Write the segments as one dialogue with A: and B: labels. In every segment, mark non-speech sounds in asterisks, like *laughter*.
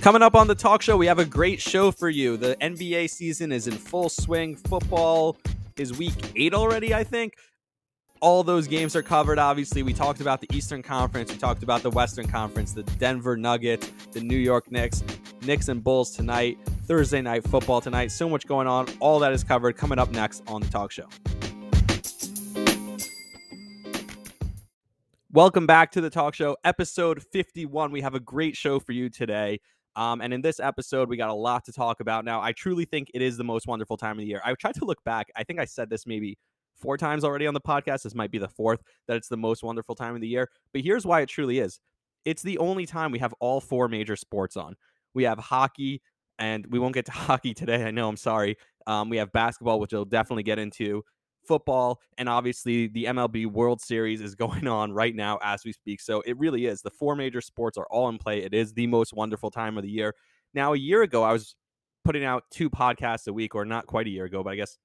A: Coming up on the talk show, we have a great show for you. The NBA season is in full swing. Football is week eight already, I think. All those games are covered, obviously. We talked about the Eastern Conference, we talked about the Western Conference, the Denver Nuggets, the New York Knicks, Knicks and Bulls tonight, Thursday night football tonight. So much going on. All that is covered coming up next on the talk show. Welcome back to the talk show, episode 51. We have a great show for you today. Um, and in this episode, we got a lot to talk about. Now, I truly think it is the most wonderful time of the year. I tried to look back. I think I said this maybe four times already on the podcast. This might be the fourth that it's the most wonderful time of the year. But here's why it truly is it's the only time we have all four major sports on. We have hockey, and we won't get to *laughs* hockey today. I know, I'm sorry. Um, we have basketball, which we'll definitely get into football, and obviously the MLB World Series is *laughs* going on right now as we speak. So it really is. The four major sports are all in play. It is the most wonderful time of the year. Now, a year ago, I was putting out two podcasts a week, or not quite a year ago, but I guess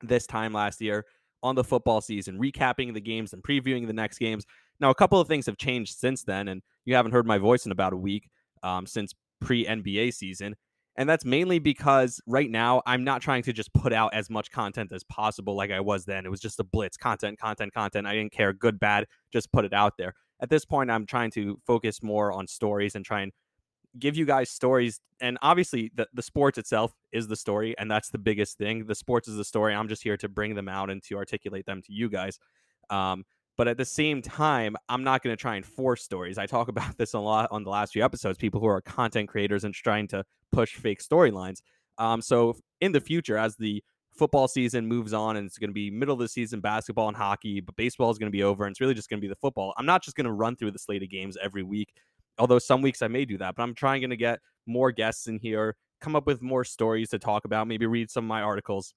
A: this time last year on the football season, recapping the games and previewing the next games. Now, a couple of things have changed since then, and you haven't heard my voice in about a week um, since pre NBA season. And that's mainly because right now I'm not trying to just put out as much content as possible like I was then. It was just a blitz content, content, content. I didn't care, good, bad, just put it out there. At this point, I'm trying to focus more on stories and try and give you guys stories. And obviously, the, the sports itself is the story, and that's the biggest thing. The sports is the story. I'm just here to bring them out and to articulate them to you guys. Um, but at the same time, I'm not going to try and force stories. I talk *laughs* about this a lot on the last few episodes. People who are content creators and trying to push fake storylines. Um, so in the future, as the football season moves on and it's going to be middle of the season basketball and hockey, but baseball is going to be over and it's really just going to be the football. I'm not just going to run through the slate of games every week, although some weeks I may do that, but I'm trying to get more guests in here, come up with more stories to talk about, maybe read some of my articles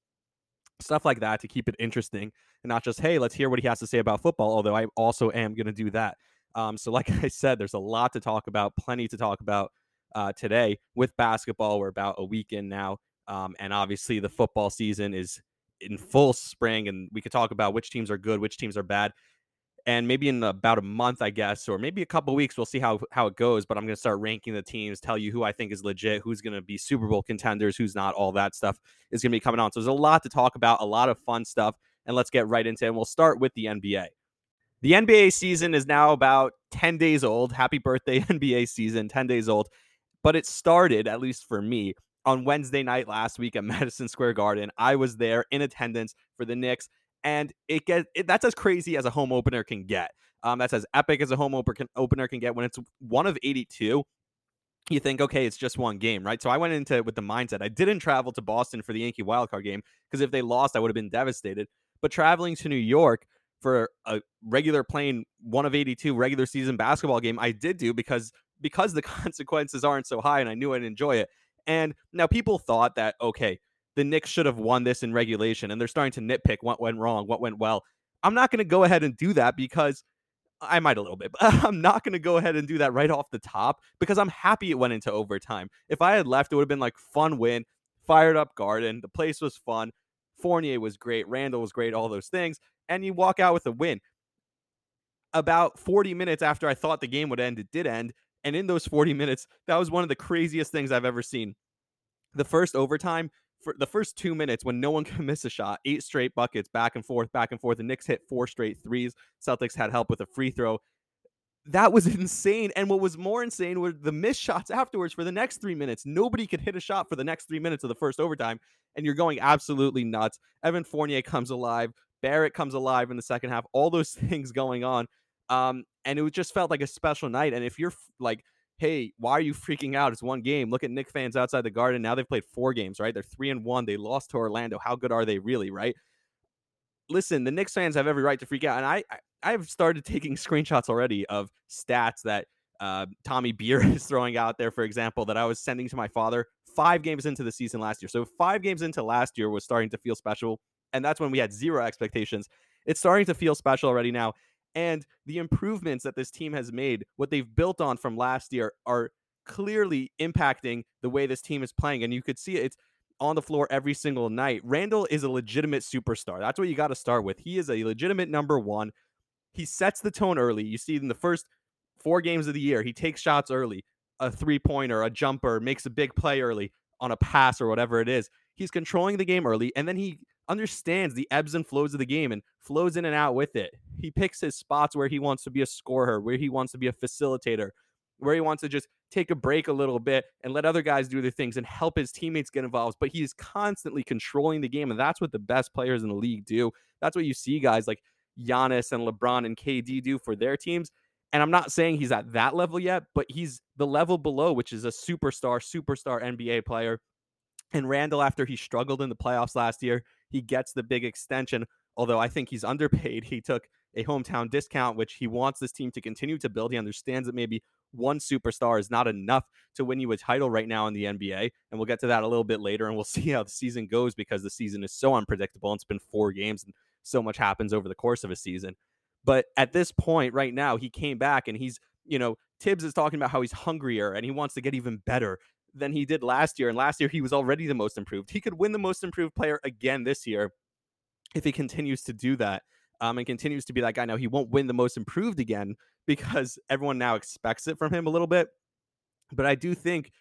A: stuff like that to keep it interesting and not just hey let's hear what he has to say about football although i also am going to do that. Um, so *laughs* like i said there's a lot to talk about plenty to talk about uh, today with basketball. We're about a week in now um, and obviously the football season is in full spring and we could talk about which teams are good which teams are bad and maybe in about a month, I guess, or maybe a couple weeks, we'll see how how it goes. But I'm going to start ranking the teams, tell you who I think is legit, who's going to be Super Bowl contenders, who's not. All that stuff is going to be coming on. So there's a lot to talk about, a lot of fun stuff, and let's get right into it. And we'll start with the NBA. The NBA season is now about 10 days old. Happy birthday, *laughs* NBA season, 10 days old. But it started, at least for me, on Wednesday night last week at *laughs* Madison Square Garden. I was there in attendance for the Knicks and it gets it, that's as crazy as a home opener can get. Um, that's as epic as a home opener can, opener can get when it's one of 82. You think, okay, it's just one game, right? So I went into it with the mindset I didn't travel to Boston for the Yankee wildcard game because if they lost, I would have been devastated. But traveling to New York for a regular playing one of 82 regular season basketball game, I did do because because the *laughs* consequences aren't so high and I knew I'd enjoy it. And now people thought that, okay, the Knicks should have won this in regulation, and they're starting to nitpick what went wrong, what went well. I'm not going to go ahead and do that because I might a little bit, but *laughs* I'm not going to go ahead and do that right off the top because I'm happy it went into overtime. If I had left, it would have been like fun win, fired up Garden. The place was fun. Fournier was great. Randle was great. All those things. And you walk out with a win. About 40 minutes after I thought the game would end, it did end. And in those 40 minutes, that was one of the craziest things I've ever seen. The first overtime, for the first two minutes when no one *laughs* can miss a shot, eight straight buckets back and forth, back and forth. The Knicks hit four straight threes. Celtics had help with a free throw. That was *laughs* insane. And what was more insane were the missed shots afterwards for the next three minutes. Nobody could hit a shot for the next three minutes of the first overtime. And you're going absolutely nuts. Evan Fournier comes alive. Barrett comes alive in the second half. All those *laughs* things going on. Um, and it just felt like a special night. And if you're like hey, why are you freaking out? It's one game. Look at Knick fans outside the garden. Now they've played four games, right? They're three and one. They lost to Orlando. How good are they really, right? Listen, the Knicks fans have every right to freak out. And I, I have started taking *laughs* screenshots already of stats that uh, Tommy Beer *laughs* is throwing out there, for example, that I was sending to my father five games into the season last year. So five games into last year was starting to feel special. And that's when we had zero expectations. It's starting to feel special already now. And the improvements that this team has made, what they've built on from last year, are clearly impacting the way this team is playing. And you could see it. It's on the floor every single night. Randle is a legitimate superstar. That's what you got to start with. He is a legitimate number one. He sets the tone early. You see in the first four games of the year, he takes shots early. a three pointer, a jumper, makes a big play early on a pass or whatever it is. He's controlling the game early, and then he understands the ebbs and flows of the game and flows in and out with it. He picks his spots where he wants to be a scorer, where he wants to be a facilitator, where he wants to just take a break a little bit and let other guys do their things and help his teammates get involved. But he is constantly controlling the game, and that's what the best players in the league do. That's what you see guys like Giannis and LeBron and KD do for their teams. And I'm not saying he's at that level yet, but he's the level below, which is a superstar, superstar NBA player. And Randle, after he struggled in the playoffs last year, he gets the big extension. Although I think he's underpaid, *laughs* he took a hometown discount, which he wants this team to continue to build. He understands that maybe one superstar is not enough to win you a title right now in the NBA. And we'll get to that a little bit later and we'll *laughs* see how the season goes because the season is so unpredictable. And it's been four games and so much happens over the course of a season. But at this point, right now, he came back and he's, you know, Thibs is talking about how he's hungrier and he wants to get even better than he did last year. And last year, he was already the most improved. He could win the most improved player again this year if he continues to do that um, and continues to be that guy. Now, he won't win the most improved again *laughs* because everyone now expects it from him a little bit. But I do think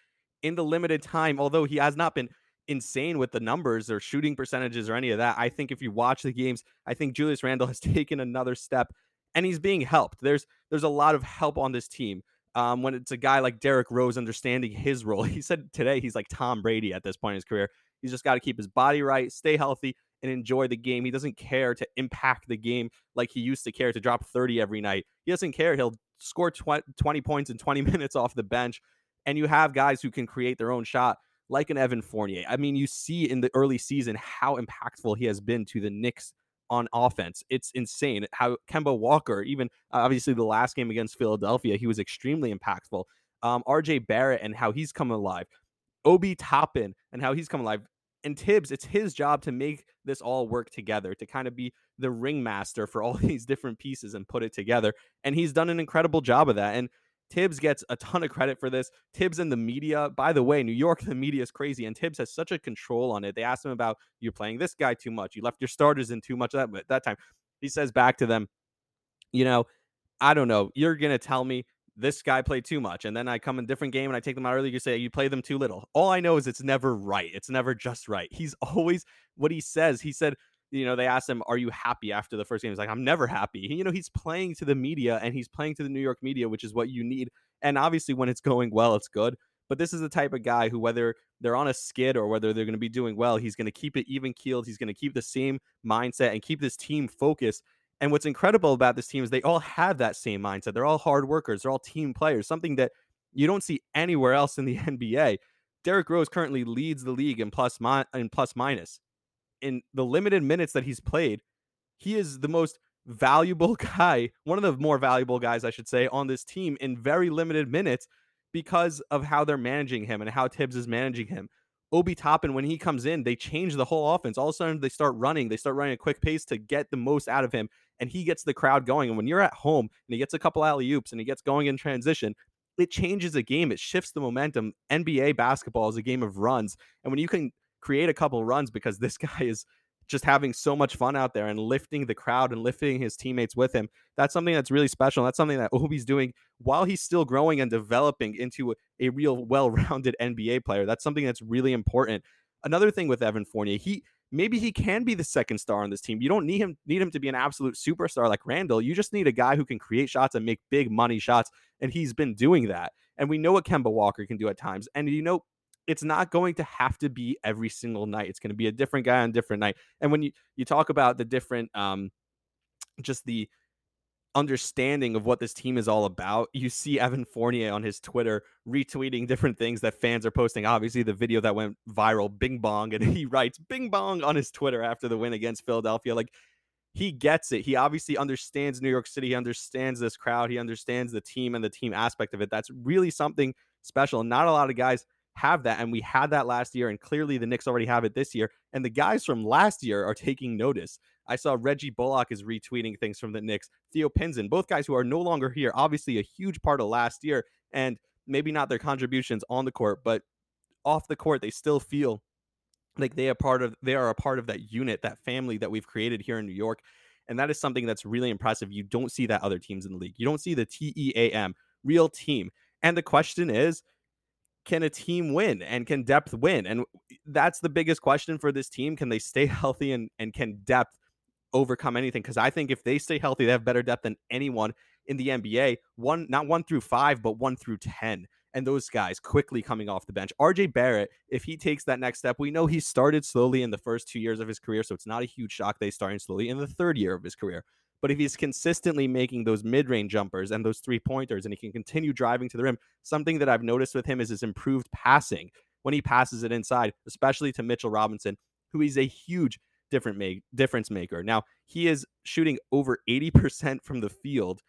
A: in the limited time, although he has not been insane with the numbers or shooting percentages or any of that, I think if you watch the games, I think Julius Randle has *laughs* taken another step and he's being helped. There's there's a lot of help on this team. Um, when it's a guy like Derrick Rose understanding his role, *laughs* he said today he's like Tom Brady at this point in his career. He's just got to keep his body right, stay healthy, and enjoy the game. He doesn't care to impact the game like he used to care to drop 30 every night. He doesn't care. He'll score 20 points in 20 *laughs* minutes off the bench. And you have guys who can create their own shot, like an Evan Fournier. I mean, you see in the early season how impactful he has been to the Knicks on offense. It's insane how Kemba Walker, even uh, obviously the last game against Philadelphia, he was extremely impactful. Um, RJ Barrett and how he's coming alive. Obi Toppin and how he's coming alive and Thibs, it's his job to make this all work together, to kind of be the ringmaster for all *laughs* these different pieces and put it together. And he's done an incredible job of that. And Thibs gets a ton of credit for this. Thibs and the media, by the way, New York, *laughs* the media is crazy, and Thibs has such a control on it. They asked him about you're playing this guy too much, you left your starters in too much that that time. He says back to them, you know, I don't know. You're gonna tell me this guy played too much. And then I come in different game and I take them out early. You say you play them too little. All I know is it's never right. It's never just right. He's always what he says. He said, you know, they asked him, Are you happy after the first game? He's like, I'm never happy. You know, he's playing to the media and he's playing to the New York media, which is what you need. And obviously, when it's going well, it's good. But this is the type of guy who, whether they're on a skid or whether they're going to be doing well, he's going to keep it even keeled. He's going to keep the same mindset and keep this team focused and what's incredible about this team is they all have that same mindset. They're all hard workers. They're all team players, something that you don't see anywhere else in the *laughs* NBA. Derrick Rose currently leads the league in plus mi- in plus minus. In the limited minutes that he's played, he is the most valuable *laughs* guy, one of the more valuable guys, I should say, on this team in very limited minutes because of how they're managing him and how Thibs is managing him. Obi Toppin, when he comes in, they change the whole offense. All of a sudden, they start running. They start running a quick pace to get the most out of him and he gets the crowd going. And when you're at home and he gets a couple alley oops and he gets going in transition, it changes the game. It shifts the momentum. NBA basketball is a game of runs. And when you can create a couple runs because this *laughs* guy is just having so much fun out there and lifting the crowd and lifting his teammates with him. That's something that's really special. That's something that *laughs* Obi's doing while he's still growing and developing into a real *laughs* well-rounded NBA player. That's something that's really important. Another thing with Evan Fournier, he maybe he can be the second star on this team. You don't need him need him to be an absolute superstar like Randle. You just need a guy who can create shots and make big money shots, and he's been doing that. And we know what Kemba Walker can do at times. And you know, it's not going to have to be every single night. It's going to be a different guy on different night. And when you you talk about the different um just the understanding of what this team is all about. You see Evan Fournier on his Twitter retweeting different things that fans are posting. Obviously, the video that went viral, Bing Bong, and *laughs* he writes Bing Bong on his Twitter after the win against Philadelphia. Like he gets it. He obviously understands New York City. He understands this crowd. He understands the team and the team aspect of it. That's really something special. Not a lot of guys have that. And we had that last year. And clearly the Knicks already have it this year. And the guys from last year are taking notice. I saw Reggie Bullock is retweeting things from the Knicks. Theo Pinson, both guys who are no longer here, obviously a huge part of last year, and maybe not their contributions on the court, but off the court, they still feel like they are part of they are a part of that unit, that family that we've created here in New York. And that is something that's really impressive. You don't see that other teams in the league. You don't see the T E A M, real team. And the question is, can a team win and can depth win? And that's the biggest question for this team. Can they stay *laughs* healthy and, and can depth overcome anything? Because I think if they stay healthy, they have better depth than anyone in the NBA. One, not one through five, but one through 10 and those guys quickly coming off the bench. RJ Barrett, if he takes that next step, we know he started slowly in the first two years of his career, so it's not a huge shock they starting slowly in the third year of his career. But if he's consistently making those mid range jumpers and those three pointers and he can continue driving to the rim, something that I've noticed with him is his improved passing when he passes it inside, especially to Mitchell Robinson, who is a huge different make, difference maker. Now, he is shooting over 80% from the field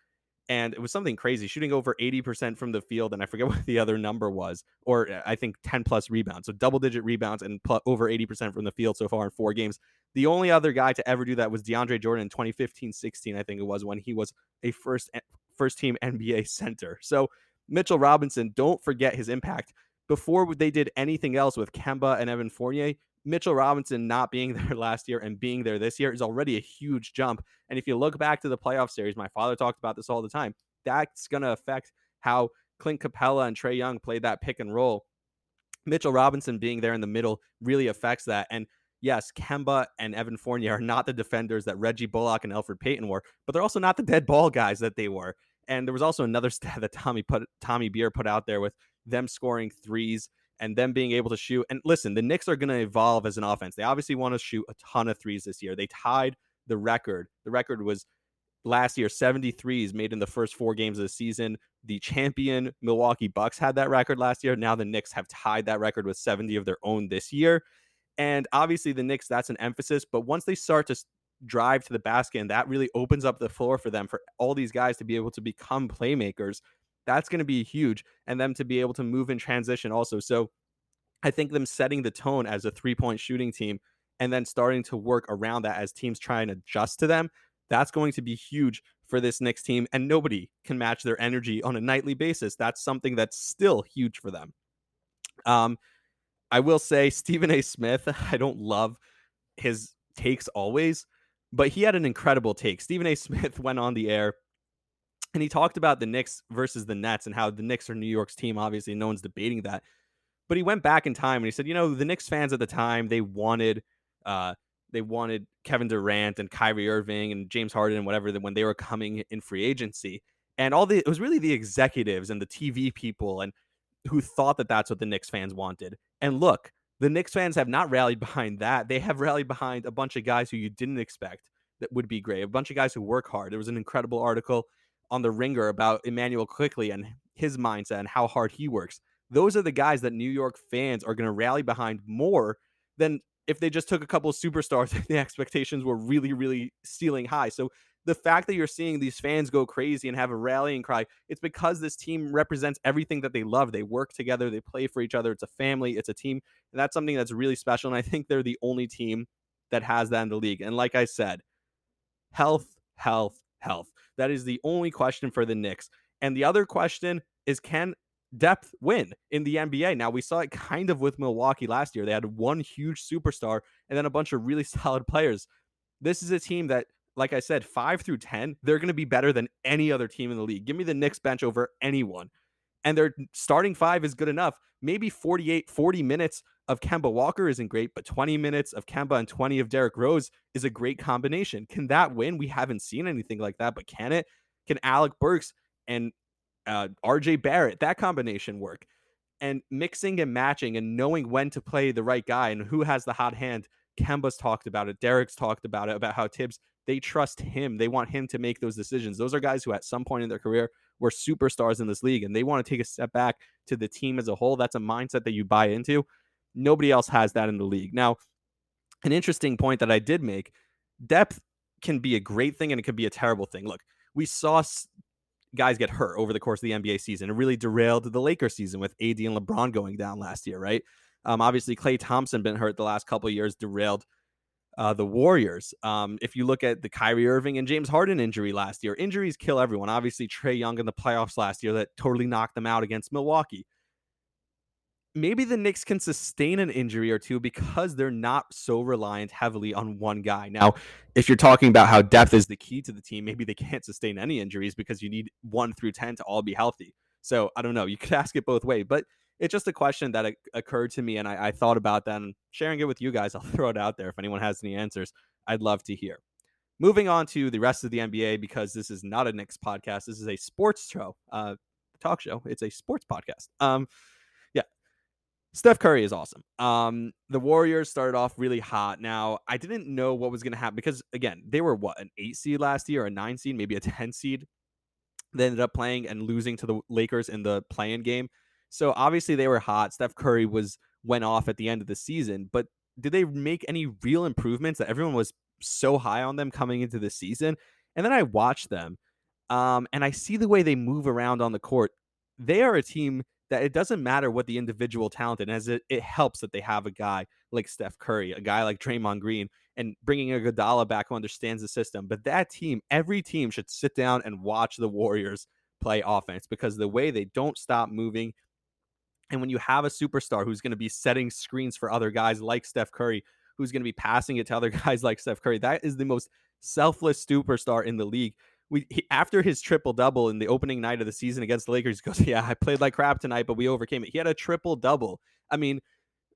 A: and it was something crazy, shooting over 80% from the field. And I forget *laughs* what the other number was, or uh, I think 10 plus rebounds. So double digit rebounds and pl- over 80% from the field so far in four games. The only other guy to ever do that was DeAndre Jordan in 2015 16, I think it was, when he was a first, first team *laughs* NBA center. So Mitchell Robinson, don't forget his impact. Before they did anything else with Kemba and Evan Fournier, Mitchell Robinson not being *laughs* there last year and being there this year is already a huge jump. And if you look back to the playoff series, my father talked about this all the time. That's going to affect how Clint Capela and Trae Young played that pick and roll. Mitchell Robinson being there in the middle really affects that. And yes, Kemba and Evan Fournier are not the defenders that Reggie Bullock and Alfred Payton were, but they're also not the dead ball guys that they were. And there was also another *laughs* stat that Tommy put Tommy Beer put out there with them scoring threes and them being able to shoot. And listen, the Knicks are going to evolve as an offense. They obviously want to shoot a ton of threes this year. They tied the record. The record was last year 73s made in the first four games of the season. The champion Milwaukee Bucks had that record last year. Now the Knicks have tied that record with 70 of their own this year. And obviously the Knicks, that's an emphasis. But once they start to drive to the basket and that really opens up the floor for them for all these guys to be able to become playmakers that's going to be huge and them to be able to move in transition also. So I think them setting the tone as a three point shooting team and then starting to work around that as teams try and adjust to them, that's going to be huge for this Knicks team. And nobody can match their energy on a nightly basis. That's something that's still huge for them. Um, I will say Stephen A. Smith, *laughs* I don't love his takes always, but he had an incredible take. Stephen A. Smith *laughs* went on the air and he talked about the Knicks versus the Nets and how the Knicks are New York's team. Obviously, no one's debating that. But he went back in time and he said, you know, the Knicks fans at the time they wanted, uh, they wanted Kevin Durant and Kyrie Irving and James Harden and whatever when they were coming in free agency, and all the it was really the executives and the TV people and who thought that that's what the Knicks fans wanted. And look, the Knicks fans have not rallied behind that. They have rallied behind a bunch of guys who you didn't expect that would be great. A bunch of guys who work hard. There was an incredible article on the ringer about Immanuel Quickley and his mindset and how hard he works. Those are the guys that New York fans are going to rally behind more than if they just took a couple of superstars *laughs* and the expectations were really, really ceiling high. So the fact that you're seeing these fans go crazy and have a rallying cry, it's because this team represents everything that they love. They work together, they play for each other. It's a family, it's a team. And that's something that's really special. And I think they're the only team that has that in the league. And like I said, health, health, health. That is the only question for the Knicks. And the other question is can depth win in the NBA? Now, we saw it *laughs* kind of with Milwaukee last year. They had one huge superstar and then a bunch of really *laughs* solid players. This is a team that, like I said, five through 10, they're going to be better than any other team in the league. Give me the Knicks bench over anyone. And their starting five is good enough. Maybe 48, 40 minutes of Kemba Walker isn't great, but 20 minutes of Kemba and 20 of Derrick Rose is a great combination. Can that win? We haven't seen anything like that, but can it? Can Alec Burks and uh, RJ Barrett, that combination work? And mixing and matching and knowing when to play the right guy and who has the hot hand. Kemba's talked about it. Derrick's talked about it, about how Thibs, they trust him. They want him to make those decisions. Those are guys who, at some point in their career, were superstars in this league and they want to take a step back to the team as a whole. That's a mindset that you buy into. Nobody else has that in the league. Now, an interesting point that I did make depth can be a great thing and it could be a terrible thing. Look, we saw guys get hurt over the course of the NBA season. It really derailed the Lakers season with AD and LeBron going down last year, right? Um, obviously, Klay Thompson been hurt the last couple years, derailed uh, the Warriors. Um, if you look at the Kyrie Irving and James Harden injury last year, injuries kill everyone. Obviously, Trae Young in the playoffs last year that totally knocked them out against Milwaukee maybe the Knicks can sustain an injury or two because they're not so reliant heavily on one guy. Now, if you're talking about how depth is the key to the team, maybe they can't sustain any injuries because you need one through 10 to all be healthy. So I don't know. You could *laughs* ask it both ways. But it's just a question that occurred to me, and I, I thought about that and sharing it with you guys. I'll *laughs* throw it out there if anyone has any answers. I'd love to hear. Moving on to the rest of the NBA because this is not a Knicks podcast. This is a sports show, uh, talk show. It's a sports podcast. Um, yeah, Steph Curry is awesome. Um, the Warriors started off really hot. Now, I didn't know what was going to happen because, again, they were what, an eight seed last year, a nine seed, maybe a *laughs* 10 seed. They ended up playing and losing to the Lakers in the play-in game. So obviously they were hot. Steph Curry was went off at the end of the season, but did they make any real improvements that everyone was so high on them coming into the season? And then I watch them um, and I see the way they move around on the court. They are a team that it doesn't matter what the individual talent and as it, it helps that they have a guy like Steph Curry, a guy like Draymond Green, and bringing a Iguodala back who understands the system. But that team, every team should sit down and watch the Warriors play offense because the way they don't stop moving, and when you have a superstar who's going to be setting screens for other guys like Steph Curry, who's going to be passing it to other *laughs* guys like Steph Curry, that is the most selfless superstar in the league. We he, after his triple double in the opening night of the season against the Lakers, he goes, *laughs* "Yeah, I played like crap tonight, but we overcame it." He had a triple double. I mean,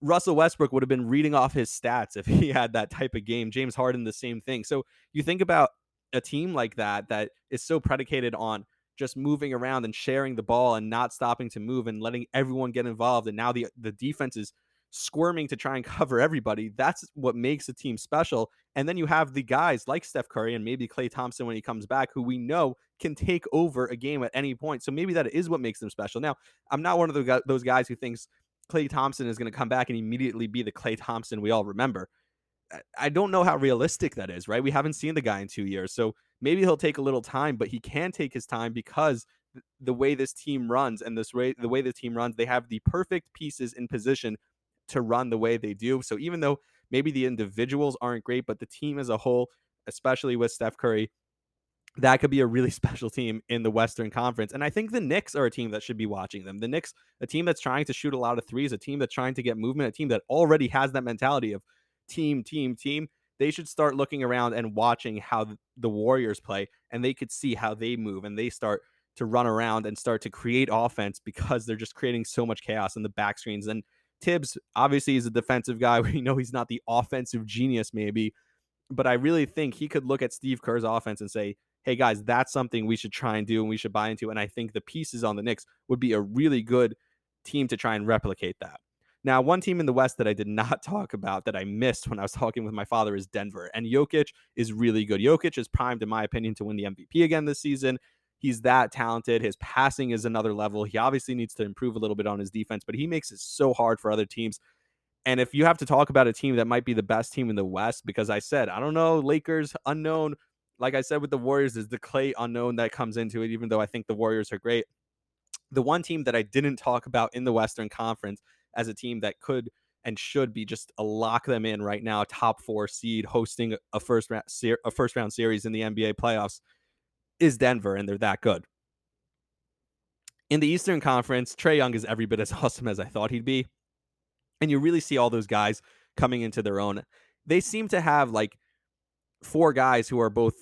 A: Russell Westbrook would have been reading off his stats if *laughs* he had that type of game. James Harden, the same thing. So you think about a team like that that is so predicated on just moving around and sharing the ball and not stopping to move and letting everyone get involved. And now the the defense is squirming to try and *laughs* cover everybody. That's what makes a team special. And then you have the guys like Steph Curry and maybe Klay Thompson when he comes back, who we know can take over a game at any point. So maybe that is what makes them special. Now, I'm not one of those guys who thinks Klay Thompson is going to come back and immediately be the Klay Thompson we all remember. I don't know how realistic that is, right? We haven't seen the guy in two years. So maybe he'll take a little time, but he can take his time because the way this team runs and this way the way the team runs, they have the perfect pieces in position to run the way they do. So even though maybe the individuals aren't great, but the team as a whole, especially with Steph Curry, that could be a really *laughs* special team in the Western Conference. And I think the Knicks are a team that should be watching them. The Knicks, a team that's trying to shoot a lot of threes, a team that's trying to get movement, a team that already has that mentality of team, team, team they should start looking around and watching how the Warriors play, and they could see how they move and they start to run around and start to create offense because they're just creating so much chaos in the back screens. And Thibs obviously is a defensive guy. *laughs* We know he's not the offensive genius, maybe, but I really think he could look at Steve Kerr's offense and say, hey guys, that's something we should try and do and we should buy into. And I think the pieces on the Knicks would be a really good team to try and replicate that. Now, one team in the West that I did not *laughs* talk about that I missed when I was talking with my father is Denver. And Jokic is really good. Jokic is primed, in my opinion, to win the MVP again this season. He's that talented. His passing is another level. He obviously needs to improve a little bit on his defense, but he makes it so hard for other teams. And if you have to talk about a team that might be the best team in the West, because I said, I don't know, Lakers unknown. Like I said with the Warriors, is the Klay unknown that comes into it, even though I think the Warriors are great. The one team that I didn't talk about in the Western Conference as a team that could and should be just a lock them in right now, top four seed, hosting a first round a first round series in the NBA playoffs, is Denver, and they're that good. In the Eastern Conference, Trae Young is every bit as *laughs* awesome as I thought he'd be, and you really see all those guys coming into their own. They seem to have like four guys who are both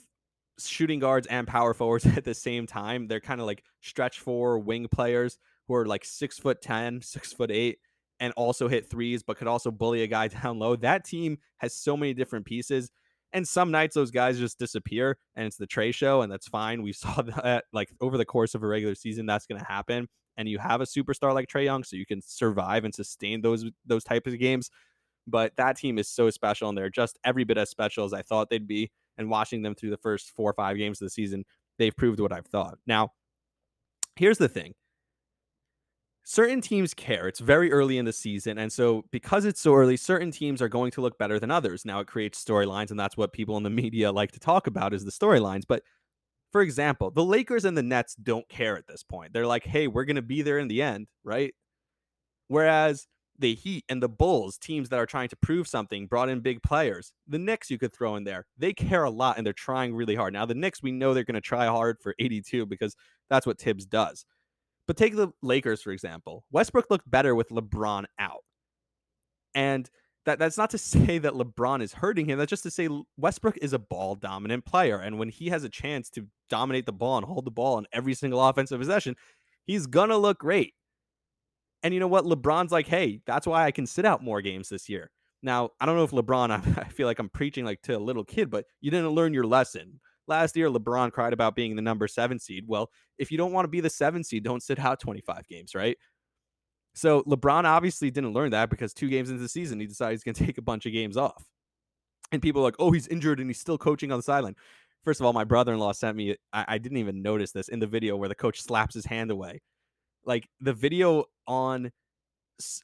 A: shooting guards and power forwards *laughs* at the same time. They're kind of like stretch four wing players who are like six foot ten, six foot eight, and also hit threes, but could also bully a guy *laughs* down low. That team has so many different pieces. And some nights those guys just disappear and it's the Trae show, and that's fine. We *laughs* saw that like over the course of a regular season, that's gonna happen. And you have a superstar like Trae Young, so you can survive and sustain those those types of games. But that team is so special, and they're just every bit as special as I thought they'd be. And watching them through the first four or five games of the season, they've proved what I've thought. Now, here's the thing certain teams care. It's very early in the season. And so, because it's so early, certain teams are going to look better than others. Now, it creates storylines, and that's what people in the *laughs* media like to talk about is the storylines. But for example, the Lakers and the Nets don't care at this point. They're like, hey, we're going to be there in the end, right? Whereas the Heat and the Bulls, teams that are trying to prove something, brought in big players. The Knicks, you could throw in there. They care a lot and they're trying really hard. Now, the Knicks, we know they're going to try hard for 82 because that's what Thibs does. But take the Lakers, for example. Westbrook looked better with LeBron out. And that, that's not to *laughs* say that LeBron is hurting him. That's just to say Westbrook is a ball dominant player. And when he has a chance to dominate the ball and hold the ball in every single offensive possession, he's going to look great. And you know what? LeBron's like, hey, that's why I can sit out more games this year. Now, I don't know if LeBron, I, *laughs* I feel like I'm preaching like to a little kid, but you didn't learn your lesson. Last year, LeBron cried about being the number seven seed. Well, if you don't want to be the seven seed, don't sit out 25 games, right? So LeBron obviously didn't learn that because two games into the season, he decided he's going *laughs* to take a bunch of games off. And people are like, oh, he's injured and he's still coaching on the sideline. First of all, my brother in law sent me, I, I, didn't even notice this in the video where the coach slaps his hand away. Like the video on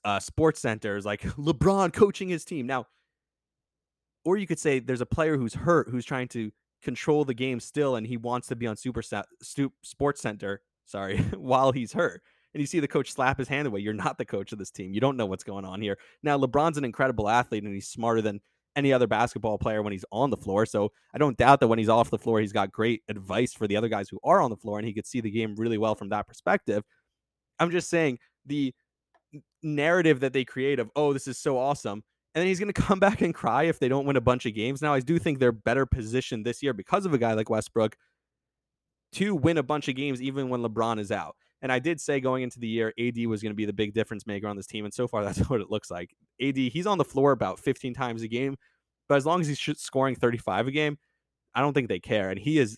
A: uh, Sports Center is like *laughs* LeBron coaching his team. Now, or you could say there's a player who's hurt who's trying to control the game still and he wants to be on Super Sa- Sports Center, sorry, *laughs* while he's hurt and you see the coach slap his hand away. You're not the coach of this team. You don't know what's going on here. Now, LeBron's an incredible athlete and he's smarter than any other basketball player when he's on the floor. So I don't doubt that when he's off the floor, he's got great advice for the other guys who are on the floor and he could see the game really well from that perspective. I'm just saying the narrative that they create of, oh, this is so awesome. And then he's going *laughs* to come back and cry if they don't win a bunch of games. Now, I do think they're better positioned this year because of a guy like Westbrook to win a bunch of games, even when LeBron is out. And I did say going into the year, AD was going to be the big difference maker on this team. And so far, *laughs* that's what it looks like. AD, he's on the floor about 15 times a game, but as long as he's scoring 35 a game, I don't think they care. And he is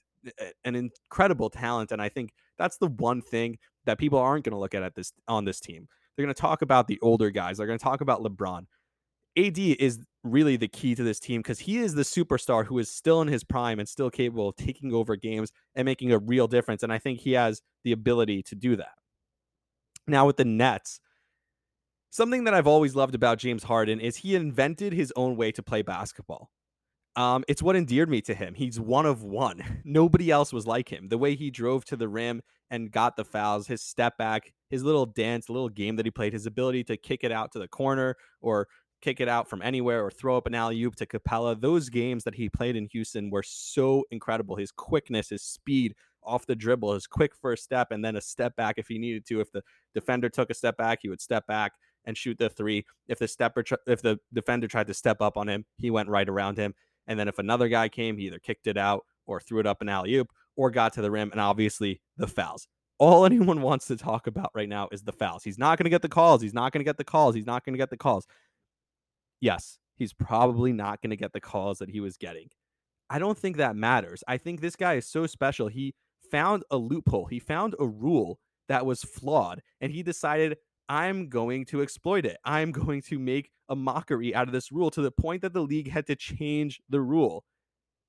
A: an incredible talent. And I think that's the one thing that people aren't going to look at, at this on this team. They're going to talk about the older guys. They're going to talk about LeBron. AD is really the key to this team because he is the superstar who is still in his prime and still capable of taking over games and making a real difference. And I think he has the ability to do that. Now, with the Nets, something that I've always loved about James Harden is he invented his own way to play basketball. Um, it's what endeared me to him. He's one of one. *laughs* Nobody else was like him. The way he drove to the rim and got the fouls, his step back, his little dance, little game that he played, his ability to kick it out to the corner or kick it out from anywhere or throw up an alley oop to Capela. Those games that he played in Houston were so incredible. His quickness, his speed off the dribble, his quick first step, and then a step back if he needed to. If the defender took a step back, he would step back and shoot the three. If the stepper, if the defender tried to step up on him, he went right around him. And then if another guy came, he either kicked it out or threw it up an alley oop or got to the rim. And obviously the fouls. All *laughs* anyone wants to talk about right now is the fouls. He's not going to get the calls. He's not going to get the calls. He's not going to get the calls yes, he's probably not going to get the calls that he was getting. I don't think that matters. I think this guy is so special. He found a loophole, he found a rule that was flawed, and he decided, I'm going to exploit it. I'm *laughs* going to make a mockery out of this rule to the point that the league had to change the rule.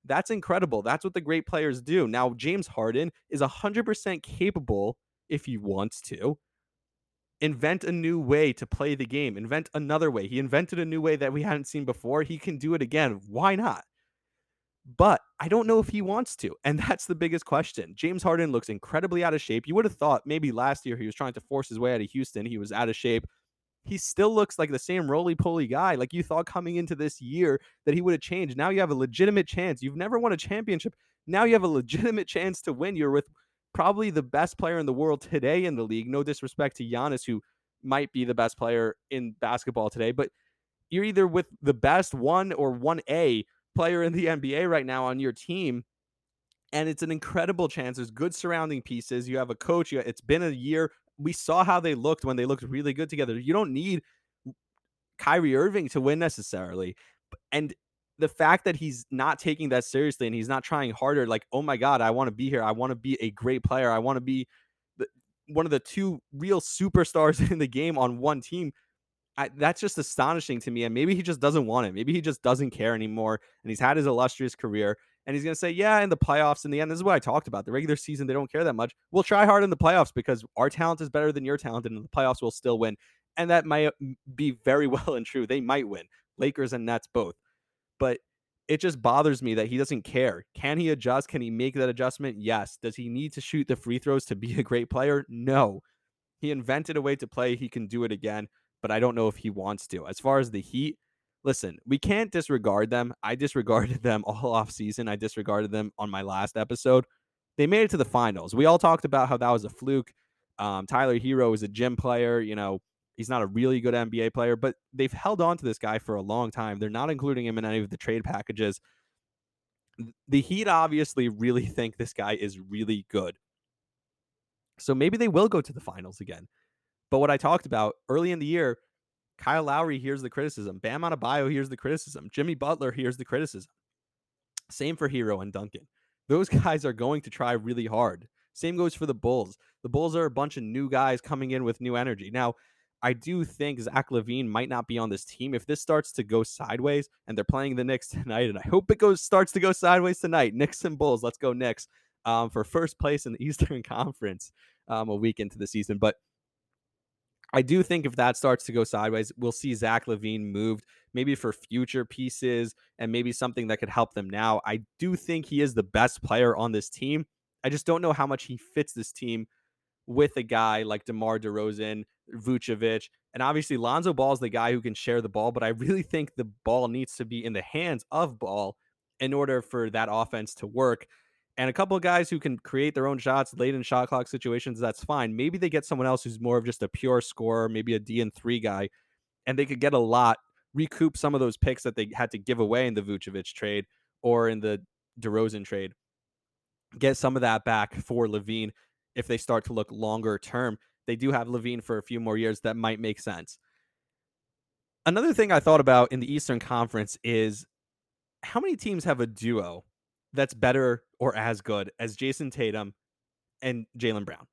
A: That's incredible. That's what the great players do. Now, James Harden is 100% capable, if he wants to, invent a new way to play the game, invent another way. He invented a new way that we hadn't seen before. He can do it again. Why not? But I don't know if he wants to. And *laughs* that's the biggest question. James Harden looks incredibly out of shape. You would have thought maybe last year he was trying to force his way out of Houston. He was out of shape. He still looks like the same roly poly guy. Like you thought coming into this year that he would have changed. Now you have a legitimate chance. You've never won a championship. Now you have a legitimate *laughs* chance to win. You're with probably the best player in the world today in the league. No disrespect to Giannis, who might be the best player in basketball today, but you're either with the best one or 1A player in the *laughs* NBA right now on your team. And it's an incredible chance. There's good surrounding pieces. You have a coach. You, it's been a year. We saw how they looked when they looked really good together. You don't need Kyrie Irving to win necessarily. And the fact that he's not taking that seriously and he's not trying harder, like, oh my God, I want to be here. I want to be a great player. I want to be the, one of the two real superstars *laughs* in the game on one team. I, that's just astonishing to me. And maybe he just doesn't want it. Maybe he just doesn't care anymore. And he's had his illustrious career. And he's going to say, yeah, in the playoffs, in the end, this is what I talked about. The regular season, they don't care that much. We'll try hard in the playoffs because our talent is better than your talent. And in the playoffs, we'll still win. And that might be very *laughs* well and true. They might win. Lakers and Nets both but it just bothers me that he doesn't care. Can he adjust? Can he make that adjustment? Yes. Does he need to shoot the free throws to be a great player? No. He invented a way to play. He can do it again, but I don't know if he wants to. As far as the Heat, listen, we can't disregard them. I disregarded *laughs* them all off season. I disregarded them on my last episode. They made it to the finals. We all talked about how that was a fluke. Um, Tyler Herro is a gym player. You know, He's not a really good NBA player, but they've held on to this guy for a long time. They're not including him in any of the trade packages. The Heat obviously really think this guy is really good. So maybe they will go to the finals again. But what I talked about early in the year, Kyle Lowry hears the criticism. Bam Adebayo hears the criticism. Jimmy Butler hears the criticism. Same for Herro and Duncan. Those *laughs* guys are going to try really hard. Same goes for the Bulls. The Bulls are a bunch of new guys coming in with new energy. Now, I do think Zach LaVine might not be on this team if this starts to go sideways, and they're playing the Knicks *laughs* tonight. And I hope it goes starts to go sideways tonight. Knicks and Bulls, let's go Knicks um, for first place in the *laughs* Eastern Conference um, a week into the season. But I do think if that starts to go sideways, we'll see Zach LaVine moved maybe for future pieces and maybe something that could help them now. I do think he is the best player on this team. I just don't know how much he fits this team with a guy like DeMar DeRozan, Vucevic, and obviously Lonzo Ball is the guy who can share the ball, but I really think the ball needs to be in the hands of Ball in order for that offense to work and a couple of guys who can create their own shots late in shot clock situations, that's fine. Maybe they get someone else who's more of just a pure scorer, maybe a D and three guy, and they could get a lot, recoup some of those picks that they had to give away in the Vucevic trade or in the DeRozan trade. Get some of that back for LaVine if they start to look longer term. They do have LaVine for a few more years. That might make sense. Another thing I thought about in the Eastern Conference is how many teams have a duo that's better or as good as Jayson Tatum and Jaylen Brown.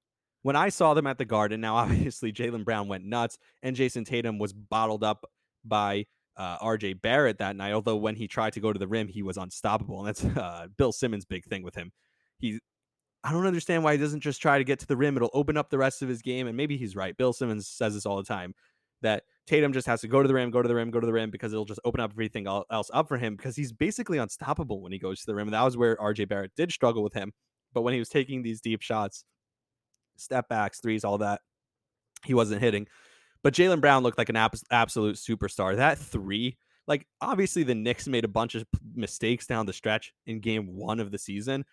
A: When I saw them at the Garden, now *laughs* obviously Jaylen Brown went nuts and Jayson Tatum was bottled up by uh, RJ Barrett that night. Although when he tried to go to the rim, he was unstoppable, and that's *laughs* uh, Bill Simmons' big thing with him. He, I don't understand why he doesn't just try to get to the rim. It'll open up the rest of his game, and maybe he's right. Bill Simmons says this all the time that Tatum just has to go to the rim, go to the rim, go to the rim because it'll just open up everything else up for him because he's basically unstoppable when he goes to the rim. And that was where RJ Barrett did struggle with him. But when he was taking these deep shots, step backs, threes, all that, he wasn't hitting. But Jaylen Brown looked like an absolute superstar. That three, like obviously the Knicks made a bunch of mistakes down the stretch in game one of the season,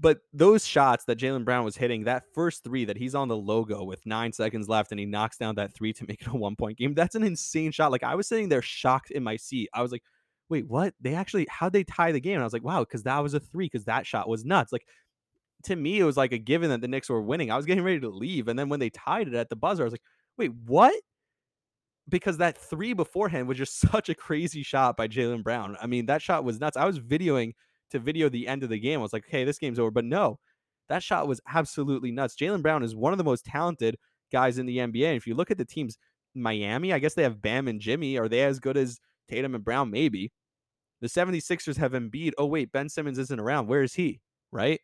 A: but those shots that Jaylen Brown was hitting, that first three that he's on the logo with nine seconds left and he knocks down that three to *laughs* make it a one point game, that's an insane shot. Like I was sitting there shocked in my seat. I was like, wait, what? They actually, how'd they tie the game? And I was like, wow, because that was a three, because that shot was nuts. Like to me, it was like a given that the Knicks were winning. I was getting ready to leave. And then when they tied it at the buzzer, I was like, wait, what? Because that three beforehand was just *laughs* such a crazy shot by Jaylen Brown. I mean, that shot was nuts. I was videoing to video the end of the game. I was like, okay, this game's over. But no, that shot was absolutely nuts. Jaylen Brown is one of the most talented guys in the NBA. And if you look at the teams, Miami, I guess they have Bam and Jimmy. Are they as good as Tatum and Brown? Maybe. The 76ers have Embiid. Oh, wait, Ben Simmons isn't around. Where is he? Right?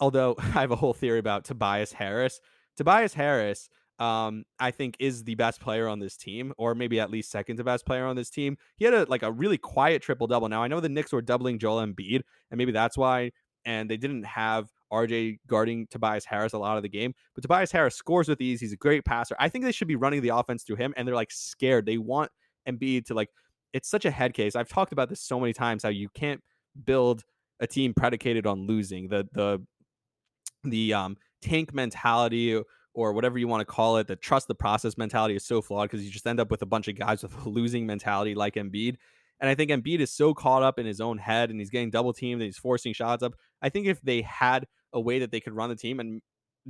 A: Although *laughs* I have a whole theory about Tobias Harris. Tobias Harris um, I think is the best player on this team, or maybe at least second to best player on this team. He had a like a really quiet triple double. Now I know the Knicks were doubling Joel Embiid, and maybe that's why, and they didn't have RJ guarding Tobias Harris a lot of the game. But Tobias Harris scores with ease. He's a great passer. I think they should be running the offense through him, and they're like scared. They want Embiid to like. It's such a head case. I've talked about this so many times. How you can't build a team predicated on losing. The the the um tank mentality or whatever you want to call it, the trust the process mentality is so flawed because you just end up with a bunch of guys with a *laughs* losing mentality like Embiid. And I think Embiid is so caught up in his own head and he's getting double teamed and he's forcing shots up. I think if they had a way that they could run the team and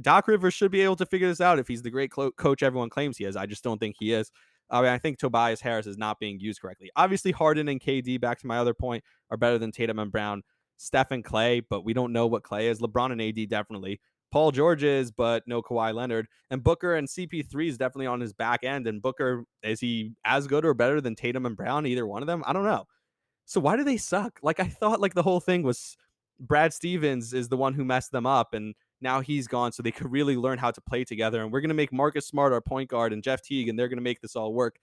A: Doc Rivers should be able to figure this out if he's the great clo- coach everyone claims he is. I just don't think he is. I mean, I think Tobias Harris is not being used correctly. Obviously, Harden and KD, back to my other point, are better than Tatum and Brown. Steph and Klay, but we don't know what Klay is. LeBron and AD definitely. Paul George is, but no Kawhi Leonard. And Booker and CP3 is definitely on his back end. And Booker, is he as good or better than Tatum and Brown? Either one of them? I don't know. So why do they suck? Like I thought like the whole thing was Brad Stevens is the one who messed them up and now he's gone so they could really learn how to play together and we're going to make Marcus Smart our point guard and Jeff Teague and they're going to make this all work.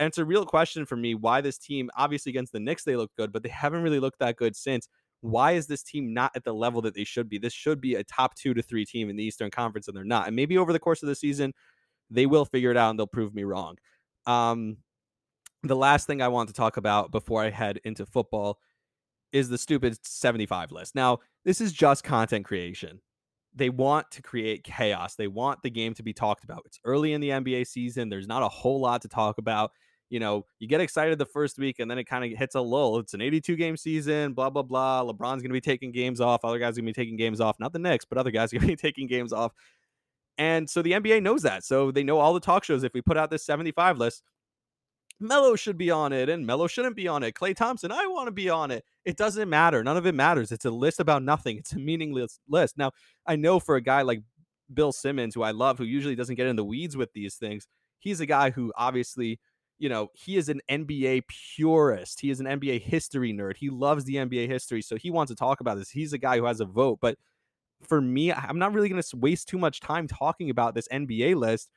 A: And it's a real question for me why this team obviously against the Knicks they look good but they haven't really looked that good since why is this team not at the level that they should be? This should be a top two to three team in the Eastern Conference, and they're not. And maybe over the course of the season, they will figure it out and they'll prove me wrong. Um, the last thing I want to talk about before I head into football is the stupid 75 list. Now, this is just content creation. They want to create chaos. They want the game to be talked about. It's early in the NBA season. There's not a whole lot to talk about you know, you get excited the first week and then it kind of hits a lull. It's an 82 game season, blah, blah, blah. LeBron's going to be taking games off. Other guys going to be taking games off. Not the Knicks, but other guys are going to be *laughs* taking games off. And so the NBA knows that. So they know all the talk shows. If we put out this 75 list, Melo should be on it and Melo shouldn't be on it. Klay Thompson, I want to be on it. It doesn't matter. None of it matters. It's a list about nothing. It's a meaningless list. Now, I know for a guy like Bill Simmons, who I love, who usually doesn't get in the weeds with these things, he's a guy who obviously, you know, he is an NBA purist. He is an NBA history nerd. He loves the NBA history. So he wants to talk about this. He's a guy who has a vote. But for me, I'm not really going to waste too much time talking about this NBA list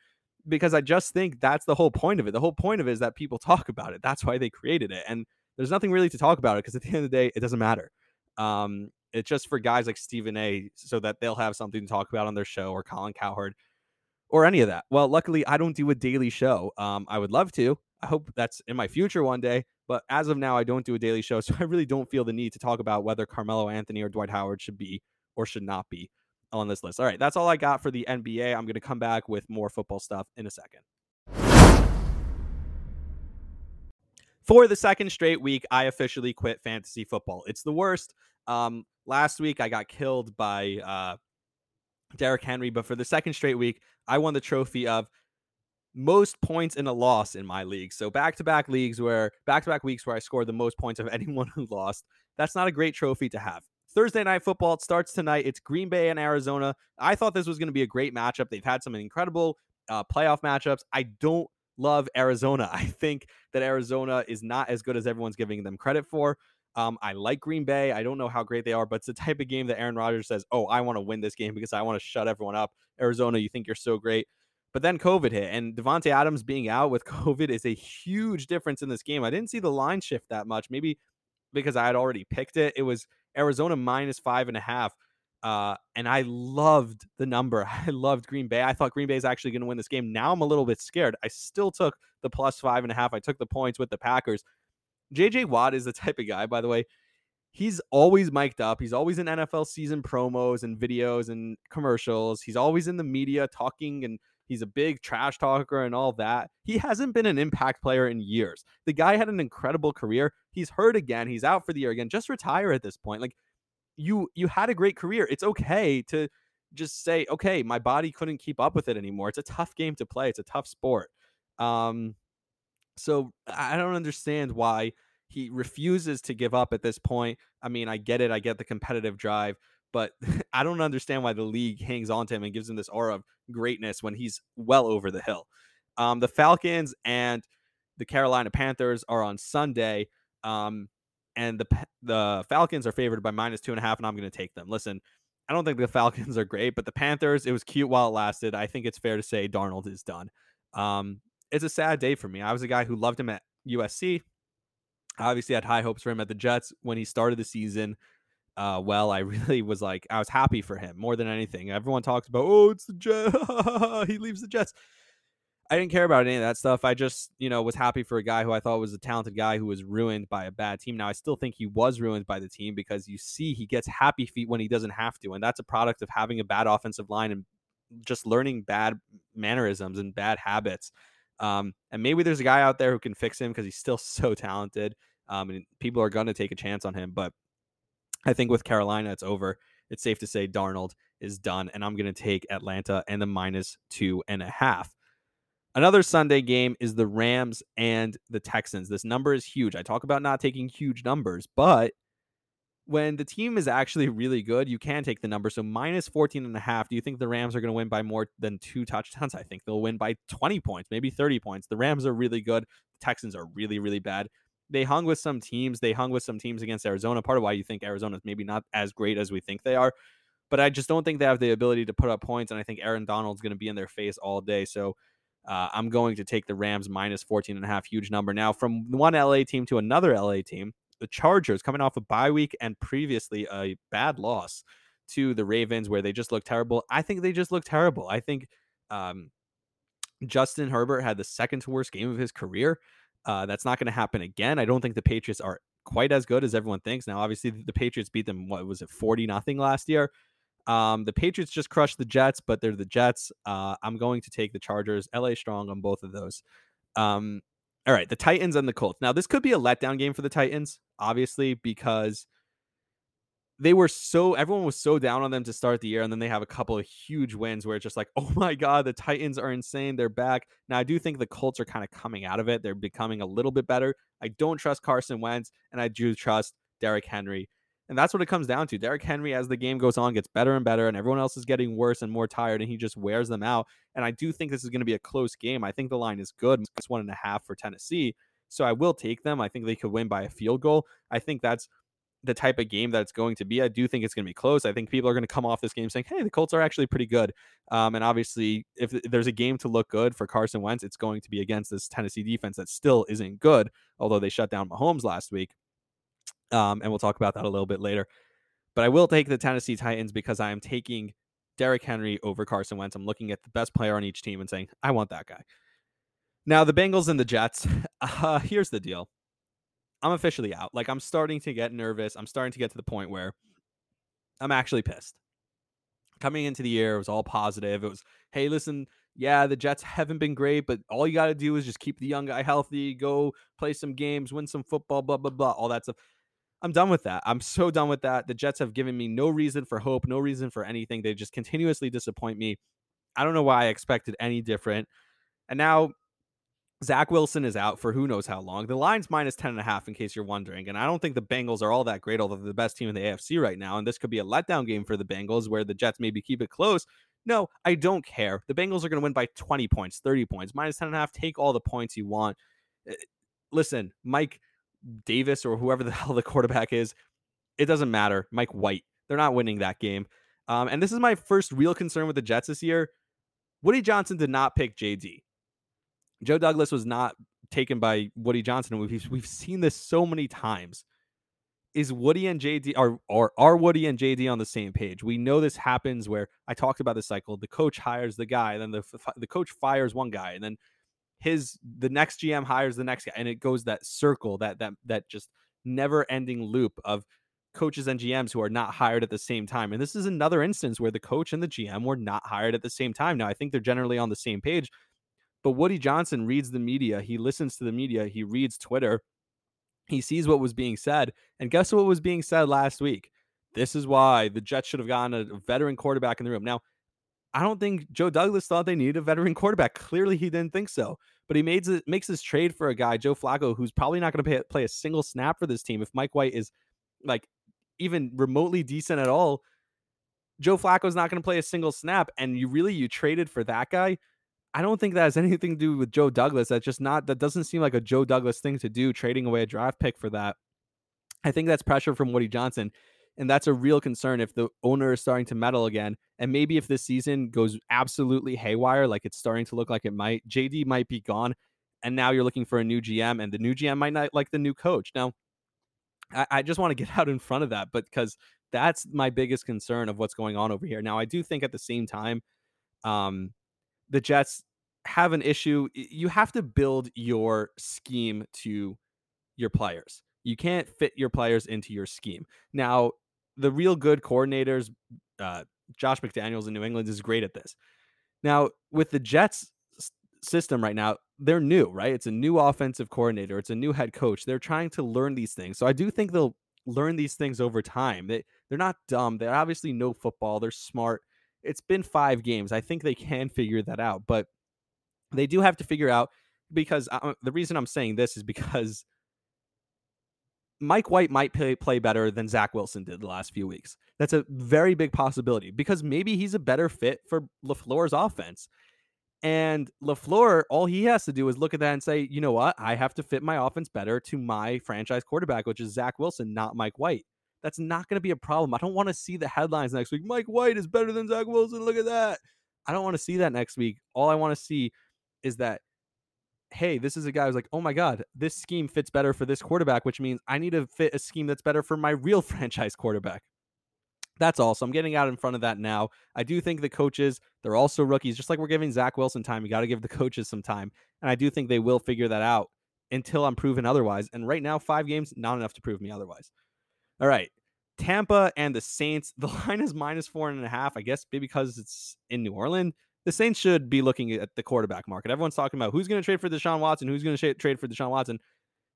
A: because I just think that's the whole point of it. The whole point of it is that people *laughs* talk about it. That's why they created it. And there's nothing really to talk about it because at the end of the day, it doesn't matter. Um, it's just for guys like Stephen A. so that they'll have something to talk about on their show or Colin Cowherd or any of that. Well, luckily, I don't do a daily show. Um, I would love to. I hope that's in my future one day. But as of now, I don't do a daily show. *laughs* So I really don't feel the need to talk about whether Carmelo Anthony or Dwight Howard should be or should not be on this list. All right, that's all I got for the NBA. I'm going to come back with more football stuff in a second. For the second straight week, I officially quit fantasy football. It's the worst. Um, last week, I got killed by uh, Derrick Henry, but for the second straight week, I won the trophy of most points in a loss in my league. So back to back leagues where back to back weeks where I scored the most points of *laughs* anyone who lost. That's not a great trophy to have. Thursday night football. Starts tonight. It's Green Bay and Arizona. I thought this was going to be a great matchup. They've had some incredible uh, playoff matchups. I don't love Arizona. *laughs* I think that Arizona is not as good as everyone's giving them credit for. Um, I like Green Bay. I don't know how great they are, but it's the type of game that Aaron Rodgers says, "Oh, I want to win this game because I want to shut everyone up." Arizona, you think you're so great, but then COVID hit, and Davante Adams being out with *laughs* COVID is a huge difference in this game. I didn't see the line shift that much. Maybe because I had already picked it. It was Arizona minus five and a half. Uh, and I loved the number. *laughs* I loved Green Bay. I thought Green Bay is actually going to win this game. Now I'm a little bit scared. I still took the plus five and a half. I took the points with the Packers. JJ Watt is the *laughs* type of guy, by the way. He's always mic'd up. He's always in NFL season promos and videos and commercials. He's always in the media talking and He's a big trash talker and all that. He hasn't been an impact player in years. The guy had an incredible career. He's hurt again. He's out for the year again. Just retire at this point. Like you you had a great career. It's okay to just say, okay, my body couldn't keep up with it anymore. It's a tough game to play. It's a tough sport. Um, so I don't understand why he refuses to give up at this point. I mean, I get it. I get the competitive drive, but *laughs* I don't understand why the league hangs on to him and gives him this aura of greatness when he's well over the hill. Um, the Falcons and the Carolina Panthers are on Sunday. Um, and the the Falcons are favored by minus two and a half, and I'm going to take them. Listen, I don't think the Falcons *laughs* are great, but the Panthers, it was cute while it lasted. I think it's fair to say Darnold is done. Um, it's a sad day for me. I was a guy who loved him at USC. I obviously had high hopes for him at the Jets when he started the season uh, well, I *laughs* really was like, I was happy for him more than anything. Everyone talks about, oh, it's the Jets. *laughs* he leaves the Jets. I didn't care about any of that stuff. I just, you know, was happy for a guy who I thought was a talented guy who was ruined by a bad team. Now, I still think he was ruined by the team because you see he gets happy feet when he doesn't have to. And that's a product of having a bad offensive line and just learning bad mannerisms and bad habits. Um, and maybe there's a guy out there who can fix him because he's still *laughs* so talented. Um, and people are going to take a chance on him. But I think with Carolina, it's over. It's safe to say Darnold is done, and I'm going to take Atlanta and the minus two and a half. Another Sunday game is the Rams and the Texans. This number is huge. I talk about not taking huge numbers, but when the team is actually really good, you can take the number. So minus 14 and a half. Do you think the Rams are going to win by more than two touchdowns? *laughs* I think they'll win by 20 points, maybe 30 points. The Rams are really good. The Texans are really, really bad they hung with some teams. They hung with some teams against Arizona. Part of why you think Arizona is maybe not as great as we think they are. But I just don't think they have the ability to put up points. And I think Aaron Donald's going to be in their face all day. So uh, I'm going to take the Rams minus 14 and a half, huge number. Now, from one LA team to another LA team, the Chargers coming off a bye week and previously a bad loss to the Ravens where they just look terrible. I think they just look terrible. I think um, Justin Herbert had the second worst game of his career. Uh, that's not going to happen again. I don't think the Patriots are quite as good as everyone thinks. Now, obviously, the Patriots beat them. What was it, forty nothing last year? Um, the Patriots just crushed the Jets, but they're the Jets. Uh, I'm going to take the Chargers. LA strong on both of those. Um, all right, the Titans and the Colts. Now, this could be a letdown game for the Titans, obviously, because they were so everyone was so down on them to start the year and then they have a couple of huge wins where it's just like *laughs* oh my god the titans are insane they're back. Now i do think the colts are kind of coming out of it they're becoming a little bit better. I don't trust carson wentz and i do trust Derrick henry and that's what it comes down to. Derrick henry as the game goes on gets better and better and everyone else is getting worse and more tired and he just wears them out and i do think this is going to be a close game. I think the line is good it's one and a half for tennessee so i will take them. I think they could win by a field goal. I think that's the type of game that it's going to be. I do think it's going to be close. I think people are going to come off this game saying, "Hey, the Colts are actually pretty good." Um, and obviously, if there's a game to look good for Carson Wentz, it's going to be against this Tennessee defense that still isn't good, although they shut down Mahomes last week. Um, and we'll talk about that a little bit later. But I will take the Tennessee Titans because I am taking Derrick Henry over Carson Wentz. I'm looking at the best player on each team and saying, "I want that guy." Now, the Bengals and the Jets. *laughs* Uh, here's the deal. I'm officially out. Like I'm starting to get nervous. I'm starting to get to the point where I'm actually pissed. Coming into the year, it was all positive. It was, hey, listen, yeah, the Jets haven't been great, but all you got to do is just keep the young guy healthy, go play some games, win some football, blah, blah, blah, all that stuff. I'm done with that. I'm so done with that. The Jets have given me no reason for hope, no reason for anything. They just continuously disappoint me. I don't know why I expected any different. And now Zach Wilson is out for who knows how long. The line's minus 10 and a half in case you're wondering. And I don't think the Bengals are all that great, although they're the best team in the AFC right now. And this could be a letdown game for the Bengals where the Jets maybe keep it close. No, I don't care. The Bengals are going to win by 20 points, 30 points, minus 10 and a half. Take all the points you want. Eh, listen, Mike Davis or whoever the *laughs* hell the quarterback is, it doesn't matter. Mike White, they're not winning that game. Um, and this is my first real concern with the Jets this year. Woody Johnson did not pick JD. Joe Douglas was not taken by Woody Johnson. We've we've seen this so many times. Is Woody and JD are are are Woody and JD on the same page? We know this happens where I talked about this cycle. The coach hires the guy, then the the coach fires one guy, and then his the next GM hires the next guy, and it goes that circle that that that just never ending loop of coaches and GMs who are not hired at the same time. And this is another instance where the coach and the GM were not hired at the same time. Now I think they're generally on the same page, but Woody Johnson reads the media, he listens to the media, he reads Twitter, he sees what was being said. And guess what was being said last week? This is why the Jets should have gotten a veteran quarterback in the room. Now, I don't think Joe Douglas thought they needed a veteran quarterback. Clearly, he didn't think so. But he makes makes this trade for a guy, Joe Flacco, who's probably not going to play a single snap for this team. If Mike White is like even remotely decent at all, Joe Flacco's not going to play a single snap. And you really you traded for that guy. I don't think that has anything to do with Joe Douglas. That's just not that doesn't seem like a Joe Douglas thing to do, trading away a draft pick for that. I think that's pressure from Woody Johnson. And that's a real concern if the owner is starting to meddle again. And maybe if this season goes absolutely haywire, like it's starting to look like it might, JD might be gone. And now you're looking for a new GM, and the new GM might not like the new coach. Now, I, I just want to get out in front of that, but because that's my biggest concern of what's going on over here. Now, I do think at the same time, um, the Jets have an issue. You have to build your scheme to your players. You can't fit your players into your scheme. Now, the real good coordinators, uh, Josh McDaniels in New England is great at this. Now, with the Jets system right now, they're new, right? It's a new offensive coordinator, it's a new head coach. They're trying to learn these things. So I do think they'll learn these things over time. They they're not dumb. They obviously know football. They're smart it's been five games. I think they can figure that out, but they do have to figure out because I, the reason I'm saying this is because Mike White might play, play better than Zach Wilson did the last few weeks. That's a very big possibility because maybe he's a better fit for LaFleur's offense. And LaFleur, all he has to do is look at that and say, you know what? I have to fit my offense better to my franchise quarterback, which is Zach Wilson, not Mike White. That's not going to be a problem. I don't want to see the headlines next week. Mike White is better than Zach Wilson. Look at that. I don't want to see that next week. All I want to see is that, hey, this is a guy who's like, oh my God, this scheme fits better for this quarterback, which means I need to fit a scheme that's better for my real *laughs* franchise quarterback. That's all. So I'm getting out in front of that now. I do think the coaches, they're also rookies. Just like we're giving Zach Wilson time, you got to give the coaches some time. And I do think they will figure that out until I'm proven otherwise. And right now, five games, not enough to prove me otherwise. All right. Tampa and the Saints. *laughs* The line is minus four and a half. I guess because it's in New Orleans. The Saints should be looking at the quarterback market. Everyone's talking about who's going to trade for Deshaun Watson, who's going to trade for Deshaun Watson.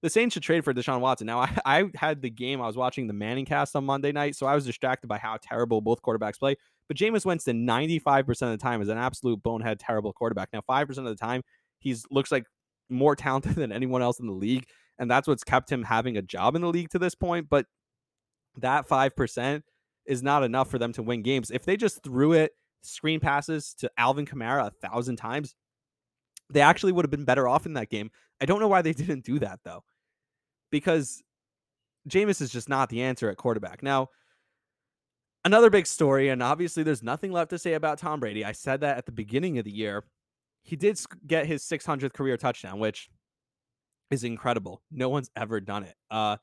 A: the Saints should trade for Deshaun Watson. Now, *laughs* I, I had the game, I was watching the Manning cast on Monday night, so I was distracted by how terrible both quarterbacks play. But Jameis Winston, 95% of the time, is an absolute bonehead, terrible quarterback. Now, 5% of the time, he looks like more *laughs* talented than anyone else in the league. And that's what's kept him having a job in the league to this point. But that 5% is not enough for them to win games. If they just threw it screen passes to Alvin Kamara a thousand times, they actually would have been better off in that game. I don't know why they *laughs* didn't do that though, because Jameis is just not the answer at quarterback. Now, another big story, and obviously there's nothing left to say about Tom Brady. I said that at the beginning of the year. He did get his 600th career touchdown, which is incredible. No one's ever done it. Uh,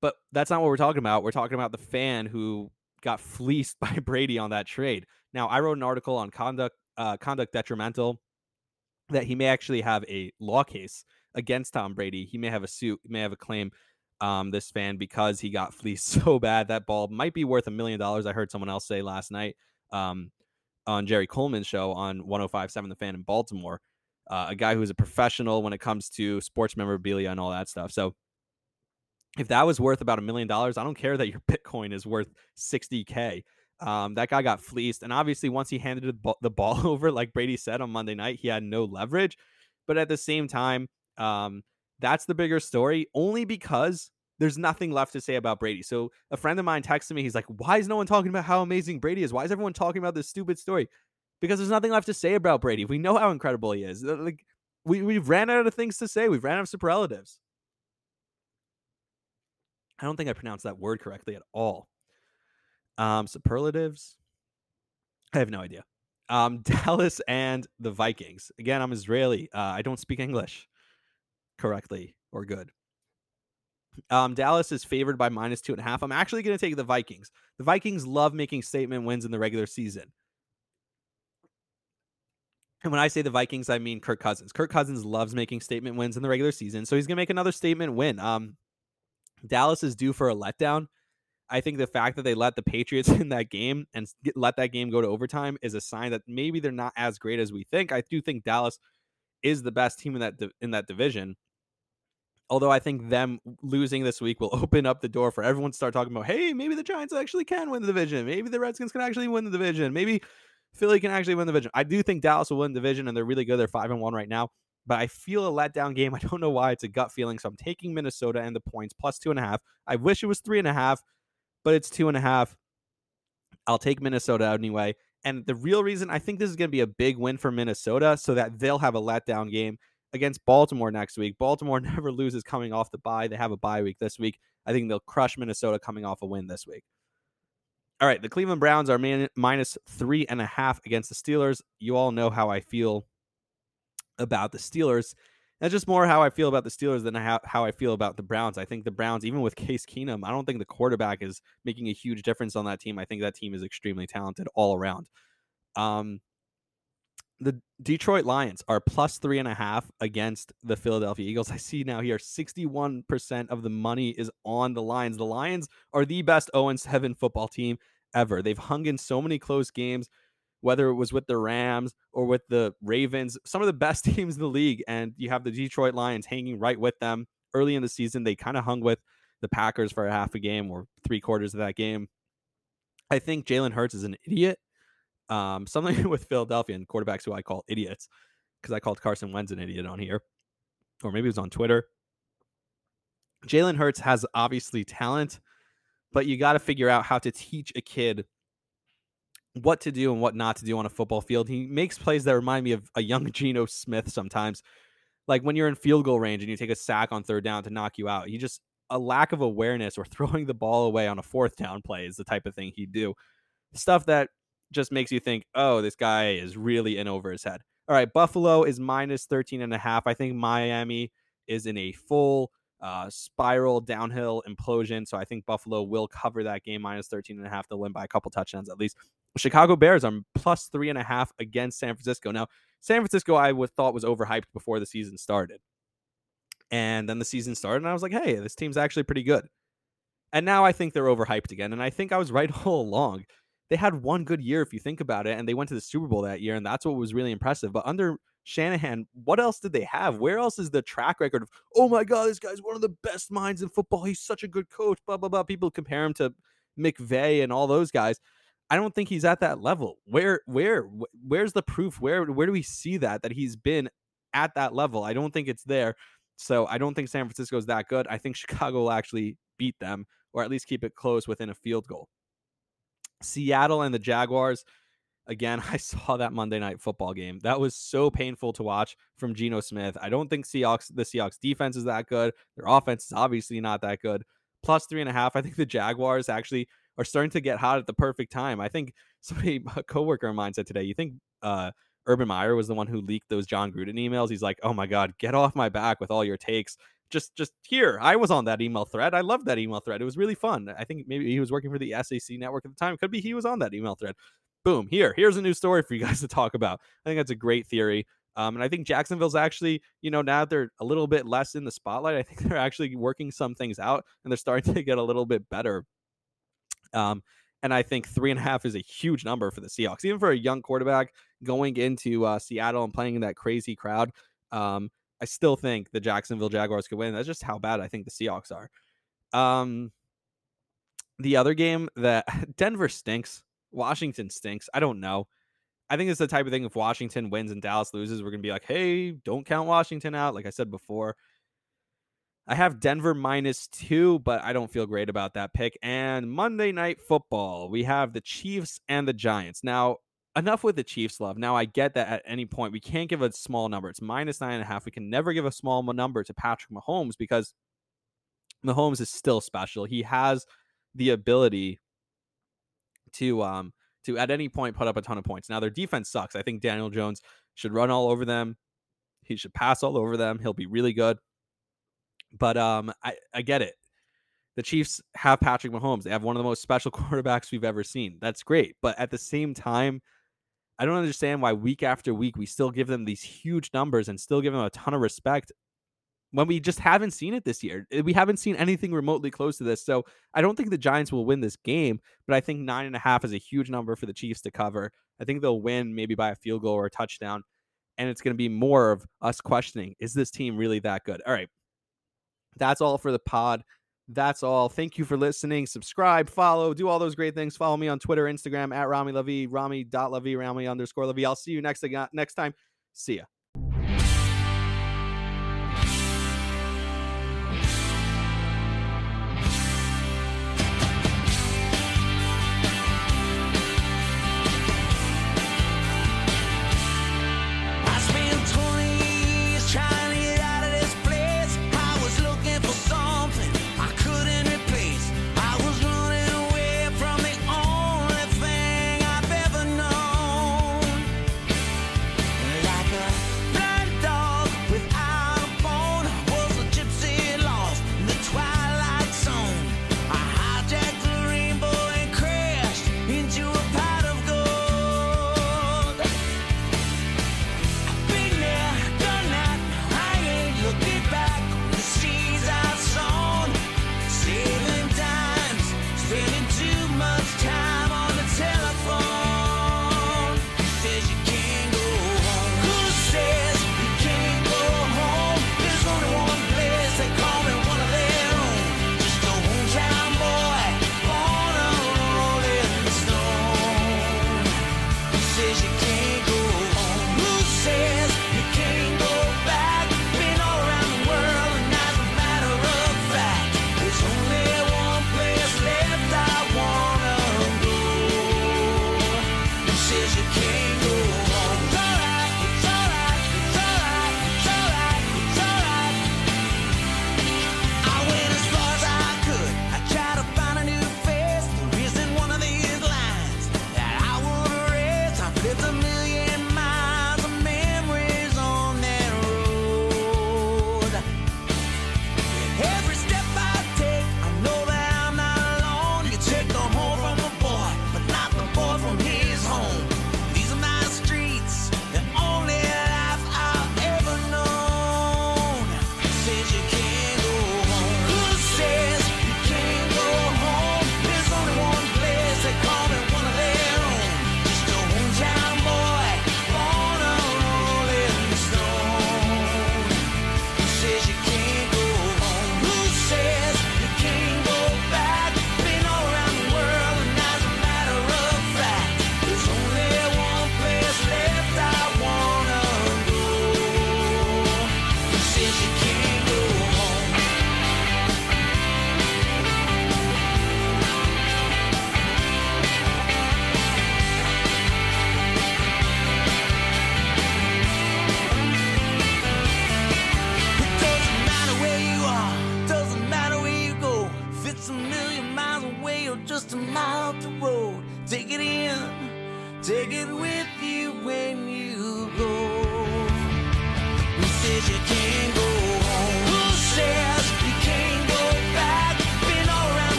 A: but that's not what we're talking about. We're talking about the fan who got fleeced *laughs* by Brady on that trade. Now, I wrote an article on conduct uh, conduct detrimental that he may actually have a law case against Tom Brady. He may have a suit, may have a claim. Um, this fan because he got *laughs* fleeced so bad that ball might be worth a million dollars. I heard someone else say last night um, on Jerry Coleman's show on 105.7 The Fan in Baltimore. Uh, a guy who's a professional when it comes to sports memorabilia and all that stuff. So if that was worth about a million dollars, I don't care that your *laughs* Bitcoin is worth 60K. Um, that guy got fleeced. And obviously, once he handed the ball *laughs* over, like Brady said on Monday night, he had no leverage. But at the same time, um, that's the bigger story only because there's nothing left to say about Brady. So a friend of mine texted me. He's like, Why is no one talking about how amazing Brady is? Why is everyone talking about this stupid story? Because there's nothing left to say about Brady. We know how incredible he is. Like, we, we've ran out of things to say. We've ran out of superlatives. I don't think I pronounced that word correctly at all. Um, superlatives. I have no idea. Um, *laughs* Dallas and the Vikings. Again, I'm Israeli. Uh, I don't speak English correctly or good. Um, Dallas is favored by minus two and a half. I'm actually going to take the Vikings. The Vikings love making statement wins in the regular season. And when I say the Vikings, I mean Kirk Cousins. Kirk Cousins loves making statement wins in the regular season, so he's going to make another statement win. Um, Dallas is due for a letdown. I think the fact that they let the Patriots *laughs* in that game and let that game go to overtime is a sign that maybe they're not as great as we think. I do think Dallas is the best team in that in that division. Although I think them losing this week will *laughs* open up the door for everyone to start talking about, hey, maybe the Giants actually can win the division. Maybe the Redskins can actually win the division. Maybe Philly can actually win the division. I do think Dallas will win the division, and they're really good. They're five and one right now but I feel a letdown game. *laughs* I don't know why. It's a gut feeling. So I'm taking Minnesota and the points plus two and a half. I wish it was three and a half, but it's two and a half. I'll take Minnesota anyway. And the real reason I think this is going to be a big win for Minnesota so that they'll have a letdown game against Baltimore next week. Baltimore *laughs* never loses coming off the bye. They have a bye week this week. I think they'll crush Minnesota coming off a win this week. All right, the Cleveland Browns are man- minus three and a half against the Steelers. You all know how I feel about the Steelers. That's just more how I feel about the Steelers than how, how I feel about the Browns. I think the Browns, even with Case Keenum, I don't think the quarterback is making a huge difference on that team. I think that team is extremely talented all around. Um, the Detroit Lions are plus three and a half against the Philadelphia Eagles. I see now here 61% of the money is on the Lions. The Lions are the best 0 7 football team ever. They've hung in so many close games whether it was with the Rams or with the Ravens, some of the best *laughs* teams in the league. And you have the Detroit Lions hanging right with them. Early in the season, they kind of hung with the Packers for a half a game or three quarters of that game. I think Jalen Hurts is an idiot. Um, *laughs* something with Philadelphia and quarterbacks who I call idiots because I called Carson Wentz an idiot on here, or maybe it was on Twitter. Jalen Hurts has obviously talent, but you got to figure out how to teach a kid what to do and what not to do on a football field. He makes plays that remind me of a young *laughs* Geno Smith sometimes. Like when you're in field goal range and you take a sack on third down to knock you out. He just a lack of awareness or *laughs* throwing the ball away on a fourth down play is the type of thing he'd do. Stuff that just makes you think, oh, this guy is really in over his head. All right, Buffalo is minus 13 and a half. I think Miami is in a full uh, spiral downhill implosion. So I think Buffalo will cover that game minus 13 and a half. They'll win by a couple touchdowns at least. Chicago Bears are plus three and a half against San Francisco. Now, San Francisco, I thought was overhyped before the season started. And then the season started, and I was like, hey, this team's actually pretty good. And now I think they're overhyped again. And I think I was *laughs* right all along. They had one good year, if you think about it, and they went to the Super Bowl that year, and that's what was really impressive. But under Shanahan, what else did they have? Where else is the track record of, oh my God, this guy's one of the best minds in football. He's such a good coach, blah, blah, blah. People compare him to McVay and all those guys. I don't think he's at that level. Where, where, where's the proof? Where, where do we see that, that he's been at that level? I don't think it's there. So I don't think San Francisco is that good. I think *laughs* Chicago will actually beat them or at least keep it close within a field goal. Seattle and the Jaguars. Again, *laughs* I saw that Monday night football game. That was so painful to watch from Geno Smith. I don't think Seahawks the Seahawks defense is that good. Their offense is obviously not that good. Plus three and a half. I think the Jaguars actually are starting to get hot at the perfect time. I think *laughs* somebody a coworker of mine said today, you think uh Urban Meyer was the one who leaked those Jon Gruden emails. He's like, "Oh my god, get off my back with all your takes." Just just here, I was on that email thread. I loved that email thread. It was really fun. I think maybe he was working for the SEC network at the time. Could be he was on that email thread. Boom, here. Here's a new story for you guys *laughs* to talk about. I think that's a great theory. Um, and I think Jacksonville's actually, you know, now they're a little bit less in the spotlight. I think *laughs* they're actually working some things out and they're starting to get a little bit better. Um, and I think three and a half is a huge number for the Seahawks, even for a young quarterback going into uh, Seattle and playing in that crazy crowd. Um, I still think the Jacksonville Jaguars could win. That's just how bad I think the Seahawks are. Um, the other game that *laughs* Denver stinks, Washington stinks. I don't know. I think it's the type of thing if Washington wins and Dallas loses, we're gonna be like, hey, don't count Washington out. Like I said before, I have Denver minus two, but I don't feel great about that pick. And Monday Night Football, we have the Chiefs and the Giants. Now, enough with the Chiefs love. Now, I get that at any point we can't give a small number. It's minus nine and a half. We can never give a small number to Patrick Mahomes because Mahomes is still special. He has the ability to um to at any point put up a ton of points. Now their defense sucks. I think Daniel Jones should run all over them. He should pass all over them. He'll be really good. But um, I, I get it. The Chiefs have Patrick Mahomes. They have one of the most special *laughs* quarterbacks we've ever seen. That's great. But at the same time, I don't understand why week after week we still give them these huge numbers and still give them a ton of respect when we just haven't seen it this year. We haven't seen anything remotely close to this. So I don't think the Giants will win this game, but I think nine and a half is a huge number for the Chiefs to cover. I think they'll win maybe by a field goal or a touchdown. And it's going to be more of us questioning is this team really that good? All right. That's all for the pod. That's all. Thank you for listening. Subscribe, follow, do all those great things. Follow me on Twitter, Instagram at Rami Levy, Rami.Levy, Rami underscore Levy. I'll see you next, next time. See ya.